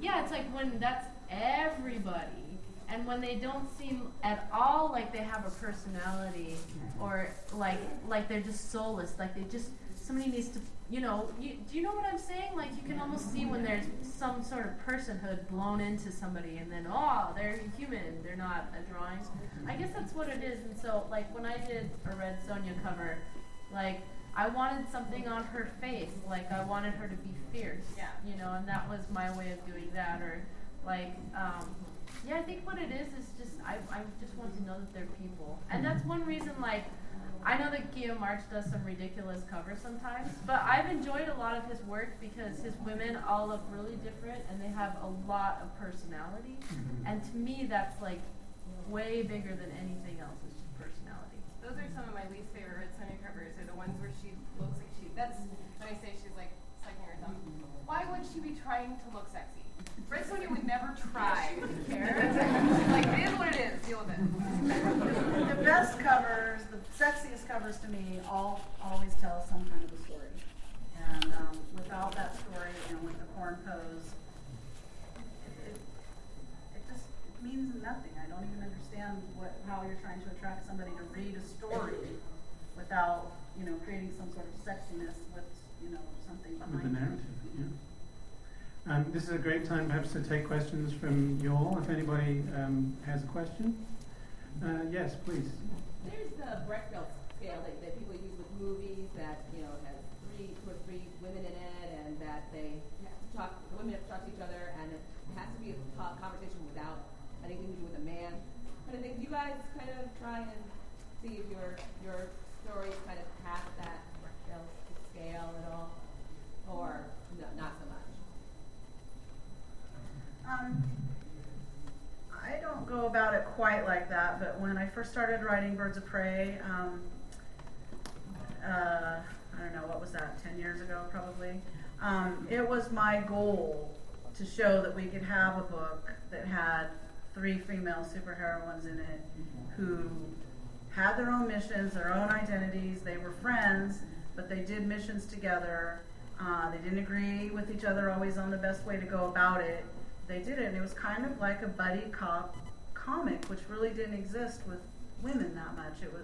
yeah, it's like when that's everybody, and when they don't seem at all like they have a personality, mm-hmm. or like like they're just soulless, like they just somebody needs to, you know, you, do you know what I'm saying? Like you can almost see when there's some sort of personhood blown into somebody, and then oh, they're human, they're not a drawing. I guess that's what it is. And so, like when I did a Red Sonja cover, like I wanted something on her face, like I wanted her to be fierce, Yeah. you know, and that was my way of doing that. Or like, um, yeah, I think what it is is just I, I just want to know that they're people, and that's one reason. Like, I know that Guillem March does some ridiculous covers sometimes, but I've enjoyed a lot of his work because his women all look really different and they have a lot of personality, and to me that's like way bigger than anything else. Is just personality. Those are some of my least favorite Red Sonja covers. Are the ones where she looks like she. That's when I say she's like sucking her thumb. Why would she be trying to look sexy? Red Sonja would never try like it is what it is. Deal with it. The best covers, the sexiest covers to me, all always tell some kind of a story. And um, without that story and with the porn pose, it, it, it just it means nothing. I don't even understand what how you're trying to attract somebody to read a story without you know creating some sort of sexiness with you know something behind with behind the it. narrative. Yeah. Um, this is a great time perhaps to take questions from you all. If anybody um, has a question, uh, yes, please. There's the Bechdel scale that, that people use with movies that, you know, has three, two or three women in it and that they have to talk, the women have to talk to each other and it has to be a conversation without anything to do with a man. Of thing. Do you guys kind of try and see if your, your stories kind of pass that Bechdel scale at all? Or no, not? Um, I don't go about it quite like that, but when I first started writing Birds of Prey, um, uh, I don't know, what was that, 10 years ago probably? Um, it was my goal to show that we could have a book that had three female superheroines in it who had their own missions, their own identities, they were friends, but they did missions together. Uh, they didn't agree with each other always on the best way to go about it. They did it, and it was kind of like a buddy cop comic, which really didn't exist with women that much. It was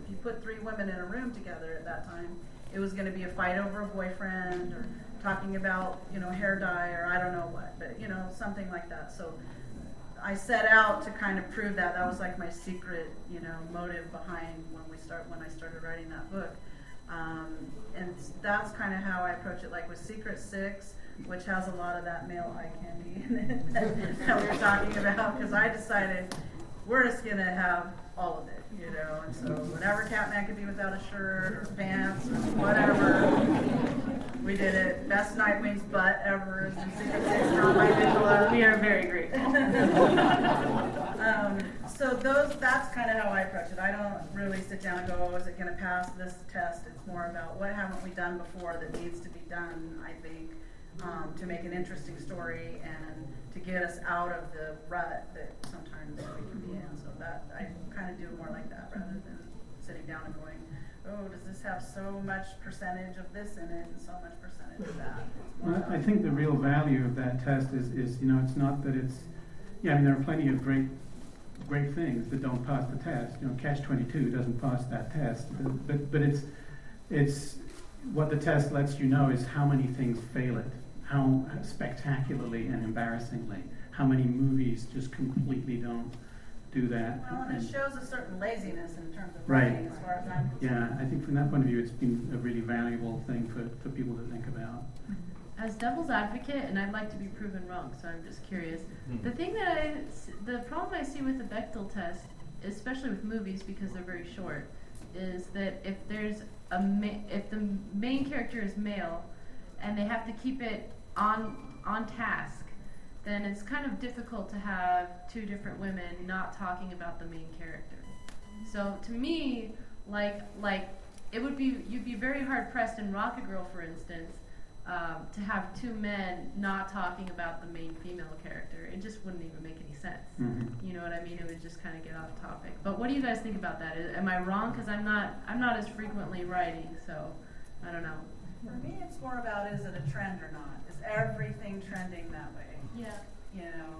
if you put three women in a room together at that time, it was going to be a fight over a boyfriend or talking about you know hair dye or I don't know what, but you know something like that. So I set out to kind of prove that. That was like my secret, you know, motive behind when we start when I started writing that book. Um, and that's kind of how I approach it. Like with Secret Six, which has a lot of that male eye candy in it that, that we're talking about, because I decided we're just gonna have all of it, you know. And so whenever Catman could be without a shirt or pants or whatever, we did it. Best Nightwing's butt ever is in Secret Six, by. We are very grateful. um, so those that's kind of how I approach it. I don't really sit down and go, oh, is it going to pass this test? It's more about what haven't we done before that needs to be done, I think, um, to make an interesting story and to get us out of the rut that sometimes we can be in. So that I kind of do more like that rather than sitting down and going, oh, does this have so much percentage of this in it and so much percentage of that? Well, I think the real value of that test is, is you know, it's not that it's, yeah, I mean, there are plenty of great great things that don't pass the test. You know, Catch 22 doesn't pass that test, but, but, but it's, it's what the test lets you know is how many things fail it, how spectacularly and embarrassingly, how many movies just completely don't do that. Well, and it shows a certain laziness in terms of Right. writing, as far as I'm concerned. yeah, I think from that point of view, it's been a really valuable thing for, for people to think about. As devil's advocate, and I'd like to be proven wrong, so I'm just curious. Hmm. The thing that I, s- the problem I see with the Bechdel test, especially with movies because they're very short, is that if there's a ma- if the main character is male, and they have to keep it on on task, then it's kind of difficult to have two different women not talking about the main character. So to me, like like it would be you'd be very hard pressed in Rocket Girl, for instance, um, to have two men not talking about the main female character. It just wouldn't even make any sense. Mhm. You know what I mean? It would just kind of get off topic. But what do you guys think about that? Is, am I wrong? Because I'm not I'm not as frequently writing, so I don't know. For me, it's more about is it a trend or not? Is everything trending that way? Yeah. You know,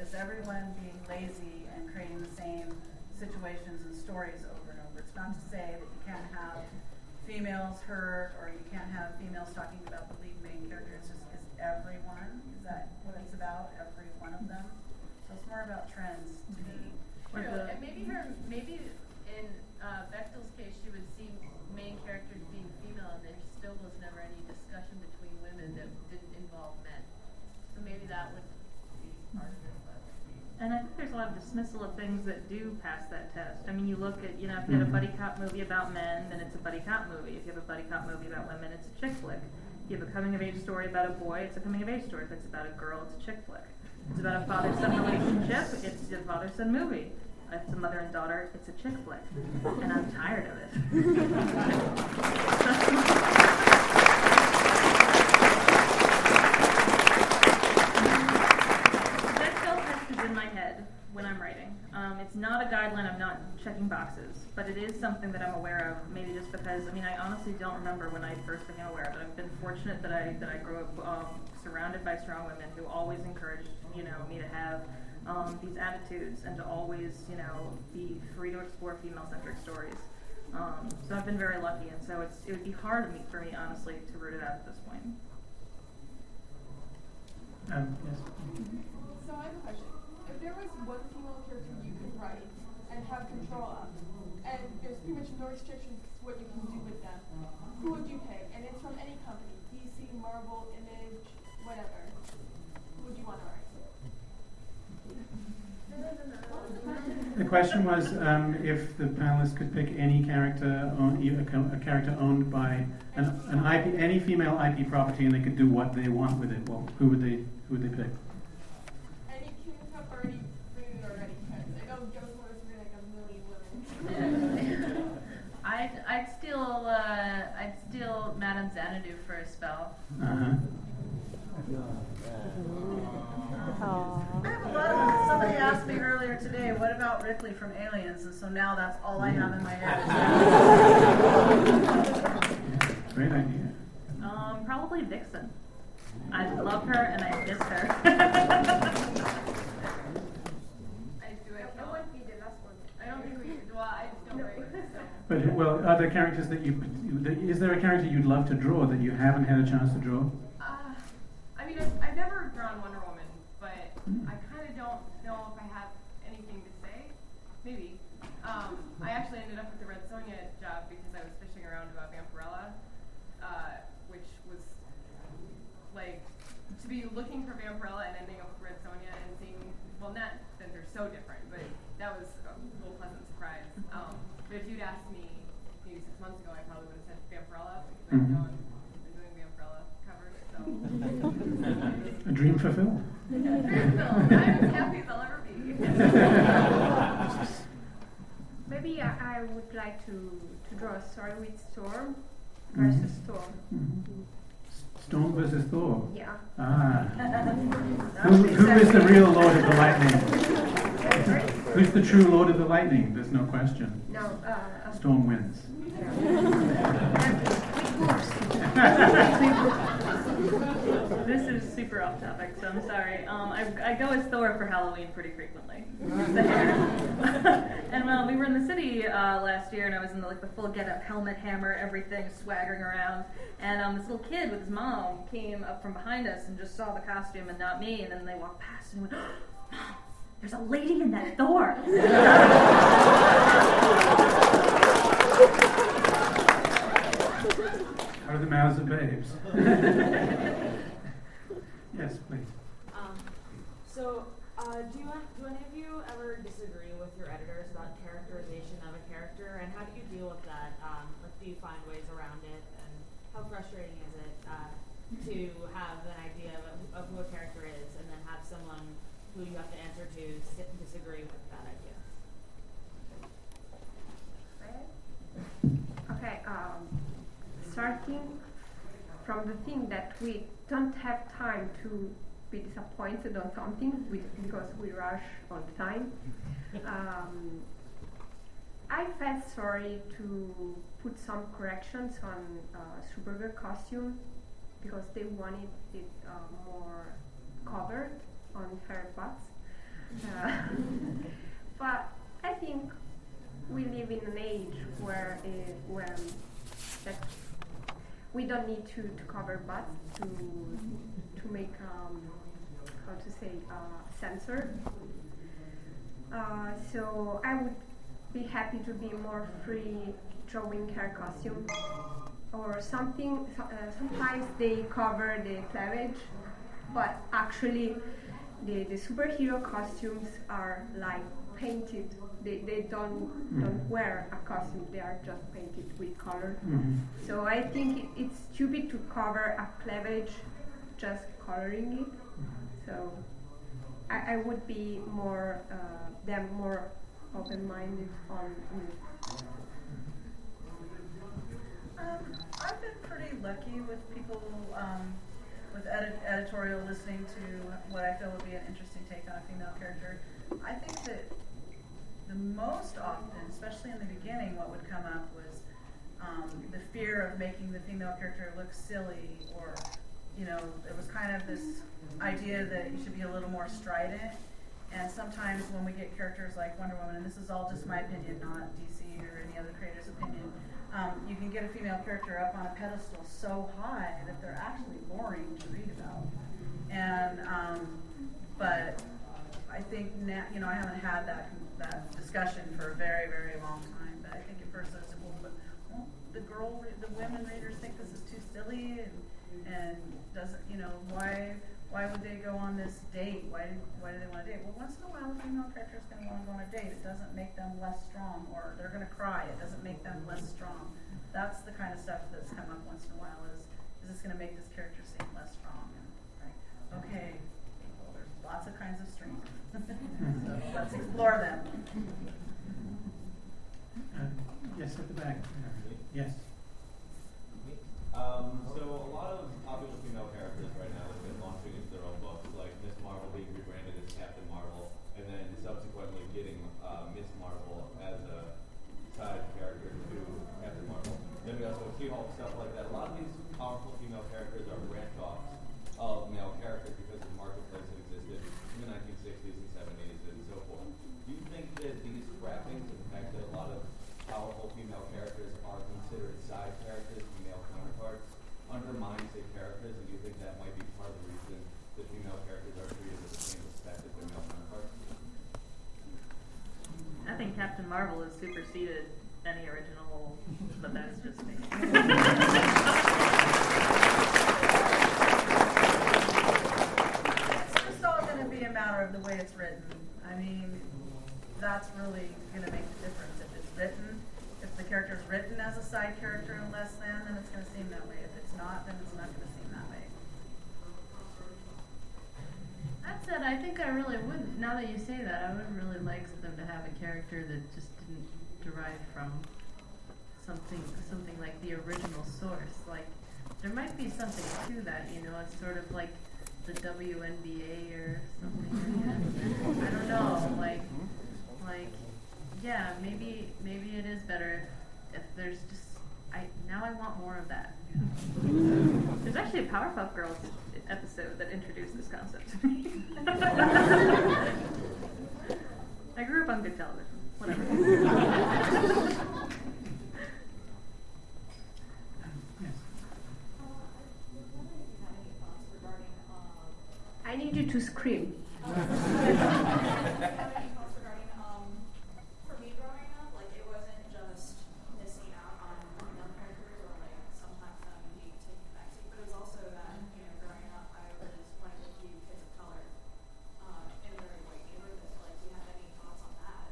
is everyone being lazy and creating the same situations and stories over and over? It's not to say that you can't have females hurt or you can't have females talking about the lead main character. It's just, is everyone? Is that what it's about? Every one of them? So it's more about trends to me. True, the- and maybe her, maybe in uh, Bechdel's case, she would see main characters being female, and there still was never any discussion between women that didn't involve men. So maybe that would be part of it. But. And I think there's a lot of dismissal of things that do pass that test. I mean, you look at, you know, if you had a Mhm. buddy cop movie about men, then it's a buddy cop movie. If you have a buddy cop movie about women, it's a chick flick. If you have a coming of age story about a boy, it's a coming of age story. If it's about a girl, it's a chick flick. If it's about a father son relationship, it's a father son movie. If it's a mother and daughter, it's a chick flick. And I'm tired of it. in my head when I'm writing. Um, it's not a guideline. I'm not checking boxes, but it is something that I'm aware of. Maybe just because I mean I honestly don't remember when I first became aware of it. I've been fortunate that I that I grew up um, surrounded by strong women who always encouraged you know me to have um, these attitudes and to always you know be free to explore female-centric stories. Um, so I've been very lucky, and so it's it would be hard me, for me honestly to root it out at this point. Um, yes. So I have a question. There was one female character you could write and have control of, and there's pretty much no restrictions to what you can do with them, who would you pick? And it's from any company, DC, Marvel, Image, whatever. Who would you want to write? The question was um, if the panelists could pick any character, a character owned by an, an IP, any female IP property, and they could do what they want with it. Well, who would they who would they pick? Any you can have already written already, because I know Joseph was written like a million women. I'd, I'd steal uh, I'd steal Madame Xanadu for a spell. Uh-huh. I have a lot of, somebody asked me earlier today, what about Ripley from Aliens? And so now that's all I have in my head. Great idea. Um, probably Vixen. I love her and I miss her. I do it. I wouldn't be the last one. I don't think we. Well, I just don't write. So. But well, are there characters that you? Is there a character you'd love to draw that you haven't had a chance to draw? Uh, I mean, I've, I've never drawn Wonder Woman, but I kind of don't know if I have anything to say. Maybe. Um, I actually ended up with the Red Sonja job because I was fishing around about Vampirella, uh, which was like to be looking for Vampirella and ending up with Red Sonja and seeing, well, not that they're so different, but that was a little pleasant surprise. Um, but if you'd asked me maybe six months ago, I probably would have said Vampirella because I Mhm. know I've been doing Vampirella covers, so. A dream fulfilled. I'm as happy as I'll ever be. Maybe I, I would like to, to draw a story with Storm versus Storm. Storm versus Thor. Yeah. Ah. Who, who is the real Lord of the Lightning? Who's the true Lord of the Lightning? There's no question. No, uh, Storm wins. this is super off topic, so I'm sorry. Um, I, I go as Thor for Halloween pretty frequently. And uh, we were in the city uh, last year, and I was in the, like the full get-up, helmet, hammer, everything, swaggering around. And um, this little kid with his mom came up from behind us and just saw the costume and not me, and then they walked past and went, "Mom, there's a lady in that door. Out of the mouths of babes. yes, please. Um, so, uh, do, you, do any of you ever disagree with your editors about characterization of a character, and how do you deal with that? Um, like, do you find ways around it, and how frustrating is it uh, to have an idea of, of who a character is, and then have someone who you have to answer to sit and disagree with that idea? Okay, um, starting from the thing that we don't have time to be disappointed on something we, because we rush on time. Um, I felt sorry to put some corrections on uh, Supergirl costume because they wanted it uh, more covered on her butt. Uh, but I think we live in an age where uh, when that we don't need to, to cover butts to to make um, how to say uh, censor. Uh, so I would be happy to be more free drawing hair costume or something. so- Uh, sometimes they cover the cleavage, but actually the, the superhero costumes are like painted. They, they don't don't Mhm. wear a costume. They are just painted with color. Mhm. So I think it, it's stupid to cover a cleavage just coloring it. So I, I would be more uh, them more open-minded on, on. Um, I've been pretty lucky with people, um, with edit- editorial listening to what I feel would be an interesting take on a female character. I think that the most often, especially in the beginning, what would come up was um, the fear of making the female character look silly, or you know, it was kind of this idea that you should be a little more strident. And sometimes when we get characters like Wonder Woman, and this is all just my opinion, not DC or any other creator's opinion, um, you can get a female character up on a pedestal so high that they're actually boring to read about. And um, but I think now, you know, I haven't had that that discussion for a very, very long time. But I think at first I said, well, but won't the girl, the women readers think this is too silly, and and doesn't, you know, why why would they go on this date? Why why do they want to date? Well, once in a while, a female character is going to want to go on a date. It doesn't make them less strong, or they're going to cry. It doesn't make them less strong. That's the kind of stuff that's come up once in a while. Is is this going to make this character seem less strong? And okay, well, there's lots of kinds of let's explore them. Uh, yes, at the back. Yes. Um, so a lot of popular female characters right now have been launching into their own books, like Miss Marvel being rebranded as Captain Marvel, and then subsequently getting uh, Miss Marvel as a side character to Captain Marvel. Then we also have She-Hulk stuff like that. A lot of these powerful female characters are branch offs of male characters because the marketplace that existed in the 1960s and 70s and so forth. Do you think that these scrappings and the fact that a lot of powerful female characters are considered side characters to male counterparts undermines the characters, and do you think that might be part of the reason that female characters are treated with the same respect as their male counterparts? I think Captain Marvel has superseded any original, but that's just me. It's just all going to be a matter of the way it's written. I mean, that's really going to make the difference. If it's written, if the character is written as a side character and less than, then it's going to seem that way. If it's not, then it's not going to seem that way. That said, I think I really would. Now that you say that, I would really like them to have a character that just didn't derive from something, something like the original source. Like there might be something to that, you know. It's sort of like the WNBA or something. I don't know. Like, like, yeah, maybe maybe it is better if, if there's just. I now I want more of that. There's actually a Powerpuff Girls. If, if episode that introduced this concept to me. Grew up on good television. Whatever. I need you to scream. For me growing up, like it wasn't just missing out on female characters or like sometimes them being taken back seat, but it was also that, you know, growing up I was one of the few kids of color uh, in a very white neighborhood. Like, do you have any thoughts on that?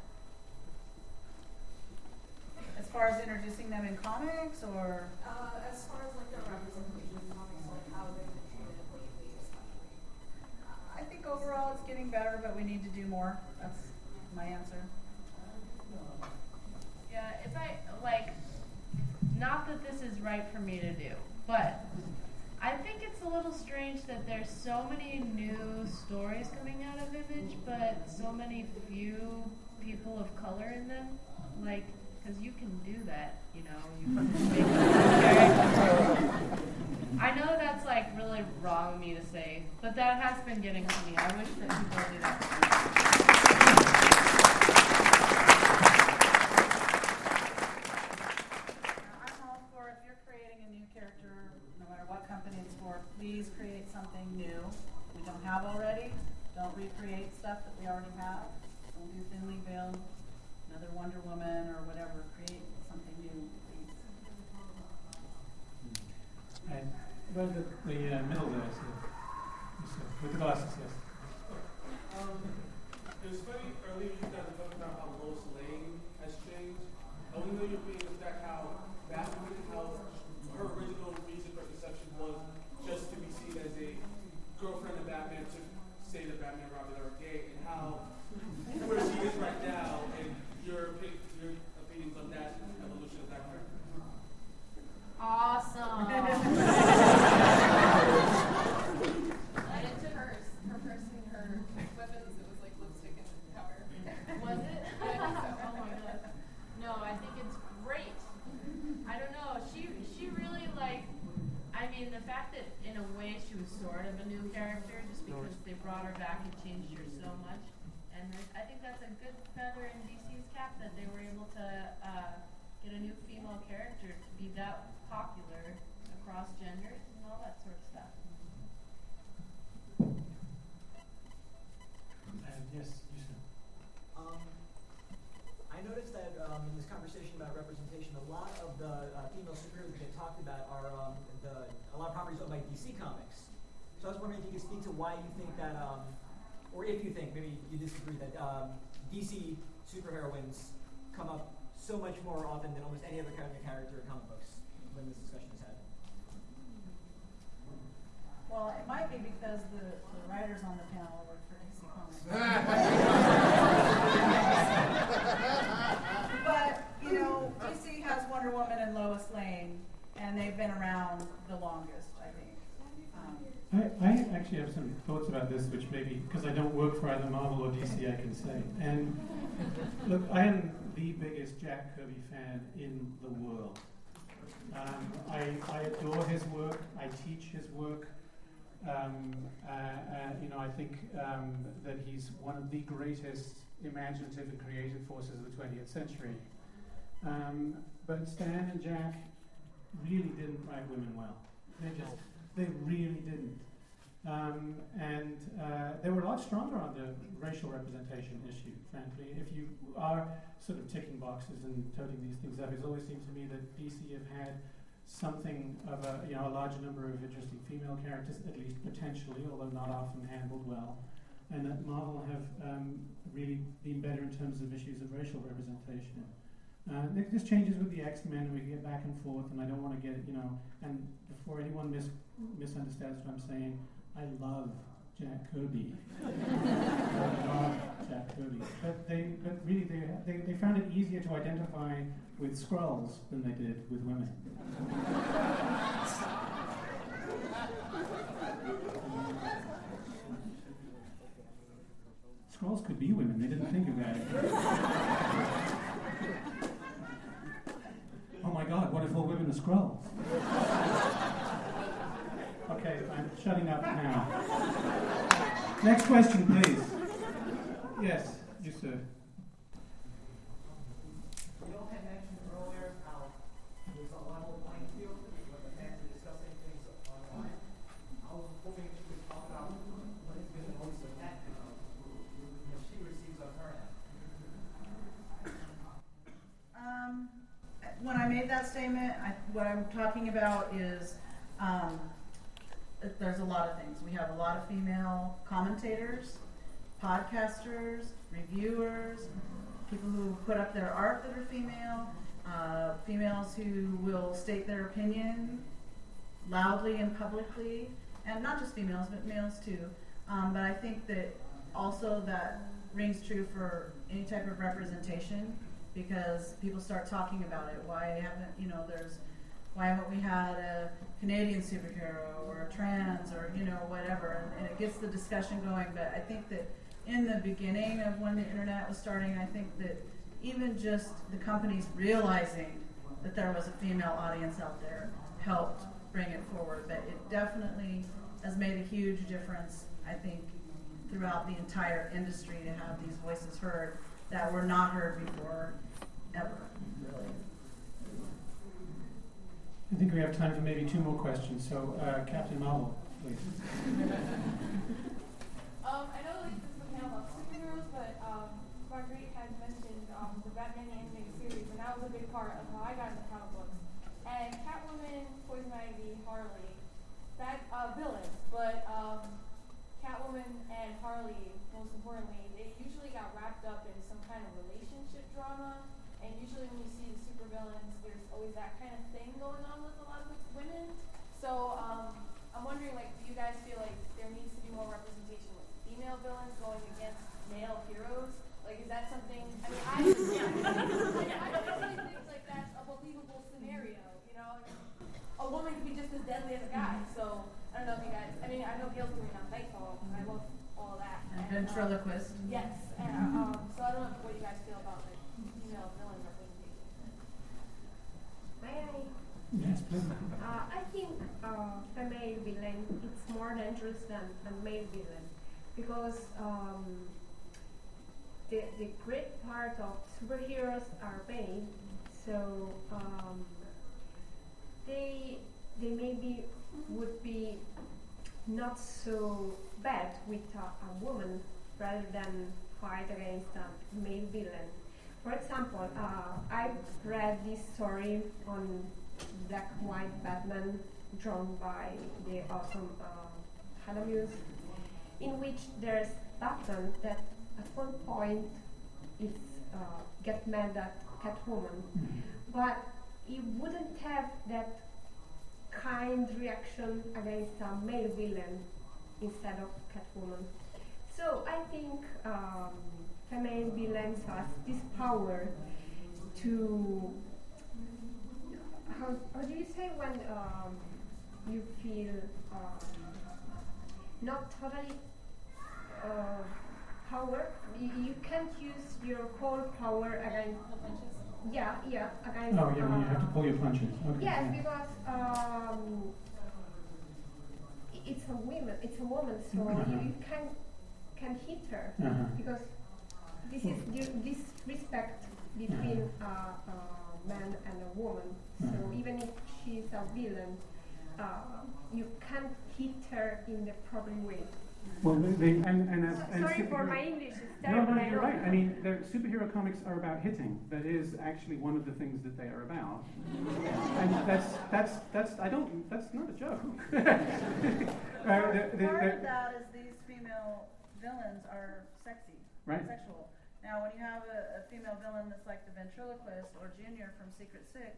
As far as introducing them in comics or? Uh, as far as like their representation in comics, like how they've been treated lately, especially. I think overall it's getting better, but we need to do more. That's my answer. Yeah, if I like, not that this is right for me to do, but I think it's a little strange that there's so many new stories coming out of Image, but so many few people of color in them. Like, because you can do that, you know. You. I know that's like really wrong of me to say, but that has been getting to me. I wish that people do that. I'm all for if you're creating a new character, no matter what company it's for, please create something new we don't have already. Don't recreate stuff that we already have. Don't do thinly veiled, Wonder Woman or whatever. Create something new. And well, the, the uh, middle there, so, so, with the glasses, yes. Um, it was funny earlier you guys were talking about how Lois Lane has changed. And we know you're being that how Batman, how her original reason for conception was just to be seen as a girlfriend of Batman to say that Batman and Robin are gay, and how where she is right now, and your opi- your opinions on that evolution of that character. Awesome. and it took her, her purse and her weapons. It was like lipstick and powder. Was it? Yeah, I think so. Oh my god. No, I think it's great. I don't know. She she really like. I mean, the fact that in a way she was sort of a new character, just because they brought her back and changed her so much, and I think that's a good feather in DC's cap that they were able to uh, get a new female character to be that popular across genders and all that sort of stuff. And yes, Yusuf. Um, I noticed that um, in this conversation about representation, a lot of the uh, female superheroes that get talked about are um, the, a lot of properties owned by DC Comics. So I was wondering if you could speak to why you think that, um, or if you think, maybe you disagree, that um, DC superheroines come up so much more often than almost any other kind of character in comic books when this discussion is had. Well, it might be because the, the writers on the panel work for DC Comics. but, you know, DC has Wonder Woman and Lois Lane, and they've been around the longest, I. I actually have some thoughts about this, which maybe, because I don't work for either Marvel or DC, I can say. And look, I am the biggest Jack Kirby fan in the world. Um, I, I adore his work, I teach his work. Um, uh, uh, you know, I think um, that he's one of the greatest imaginative and creative forces of the 20th century. Um, but Stan and Jack really didn't write women well. They just, they really didn't. Um, and uh, they were a lot stronger on the racial representation issue, frankly. If you are sort of ticking boxes and toting these things up, it's always seemed to me that DC have had something of a, you know, a large number of interesting female characters, at least potentially, although not often handled well. And that Marvel have um, really been better in terms of issues of racial representation. Uh, th- this changes with the X Men, and we get back and forth. And I don't want to get, you know, and before anyone mis- misunderstands what I'm saying, I love Jack Kirby. I love Jack Kirby. But they, but really, they, they, they found it easier to identify with Skrulls than they did with women. Skrulls could be women. They didn't think of it. oh my God! What if all women are Skrulls? okay, I'm shutting up now. Next question, please. Yes, you sir. You all had mentioned earlier how there's a level playing field when the fans are discussing things online. I was hoping you could talk about what has been the most attack that she receives on her end. Um, when I made that statement, I, what I'm talking about is, um, there's a lot of things. We have a lot of female commentators, podcasters, reviewers, people who put up their art that are female, uh, females who will state their opinion loudly and publicly, and not just females, but males too. Um, but I think that also that rings true for any type of representation because people start talking about it. Why haven't you know? There's why haven't we had a Canadian superhero or a trans or you know whatever, and, and it gets the discussion going. But I think that in the beginning of when the internet was starting, I think that even just the companies realizing that there was a female audience out there helped bring it forward. But it definitely has made a huge difference. I think throughout the entire industry to have these voices heard that were not heard before ever, really. I think we have time for maybe two more questions. So, uh, Captain Marvel, please. Um, I know like, this is a panel about superheroes, but um, Marguerite had mentioned um, the Batman animated series, and that was a big part of how I got into comic books. And Catwoman, Poison Ivy, Harley, that uh, villains, but um, Catwoman and Harley, most importantly, they usually got wrapped up in some kind of relationship drama. And usually when you see the supervillains, there's always that kind of thing going on with a lot of women. So um, I'm wondering, like, do you guys feel like there needs to be more representation with female villains going against male heroes? Like, is that something? I mean, I, yeah, I personally think like that's a believable scenario. You know, a woman can be just as deadly as a guy. So I don't know if you guys. I mean, I know Gail's doing on Knightfall. I love all that. And um, ventriloquist. yes. And, um, so I don't know what you guys feel about like female villain representation. May I? Yes, please. Uh, I think uh, female villain it's more dangerous than, than male villain because um, the, the great part of superheroes are male, so um, they they maybe would be not so bad with a, a woman rather than fight against a male villain. For example, uh, I've read this story on Black White Batman drawn by the awesome uh, Hadamus, in which there's button that at one point is uh, get mad at Catwoman, but he wouldn't have that kind reaction against a male villain instead of Catwoman. So I think um, female villains have this power to how, how do you say when um, you feel um, not totally uh, power? You, you can't use your whole power against. Yeah, yeah, against. Oh, yeah, when you uh, have to pull your punches. Okay. Yes, yeah. because um, it's a woman. It's a woman, so Uh-huh. you, you can can hit her Uh-huh. because this is this respect between a, a man and a woman. So Uh-huh. even if she's a villain, uh, you can't hit her in the proper way. Well, they, they and and, as, So- and sorry for my English. It's No, terrible. no, I you're know. right. I mean, the superhero comics are about hitting. That is actually one of the things that they are about. And that's that's that's I don't that's not a joke. uh, the- the- Part the- of that is these female villains are sexy, Right. sexual. Now, when you have a, a female villain that's like the ventriloquist or Junior from Secret Six,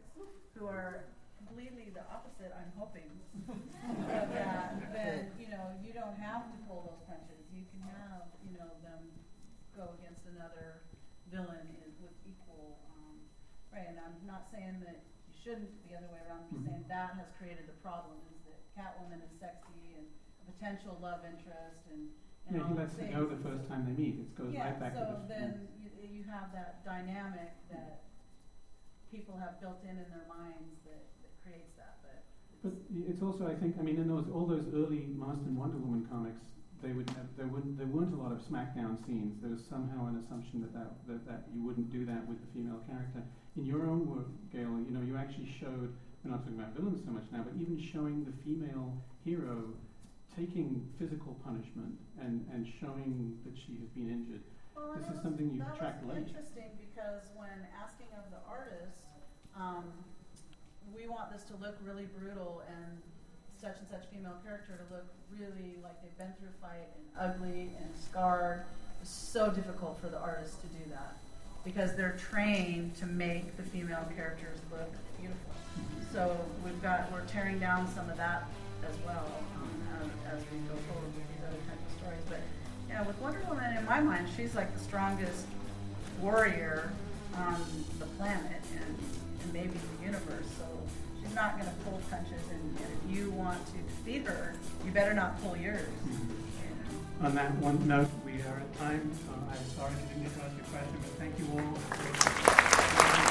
who are completely the opposite, I'm hoping, of that, then you know you don't have to pull those punches. You can have you know them go against another villain in, with equal. Um, right, and I'm not saying that you shouldn't the other way around. I'm just saying that has created the problem is that Catwoman is sexy and a potential love interest and. and yeah, all he those lets her things. know the first time they meet. It goes Yeah, right back so to the then you, you have that dynamic that people have built in in their minds that creates that, but But it's also, I think, I mean, in those all those early Marston Wonder Woman comics, they would have there wouldn't there weren't a lot of SmackDown scenes. There was somehow an assumption that that, that that you wouldn't do that with the female character. In your own work, Gail, you know, you actually showed. We're not talking about villains so much now, but even showing the female hero taking physical punishment and, and showing that she has been injured. Well, this is was- something you that tracked was interesting because when asking of the artist, um, we want this to look really brutal and such and such female character to look really like they've been through a fight and ugly and scarred. It's so difficult for the artist to do that because they're trained to make the female characters look beautiful. So we've got we're tearing down some of that as well um, as, as we go forward with these other kinds of stories. But yeah, with Wonder Woman, in my mind, she's like the strongest warrior on the planet and, and maybe the universe. So she's not going to pull punches. And, if you want to defeat her, you better not pull yours. Mm-hmm. On that one note, we are at time, um, so I'm sorry we didn't get to ask your question, but thank you all.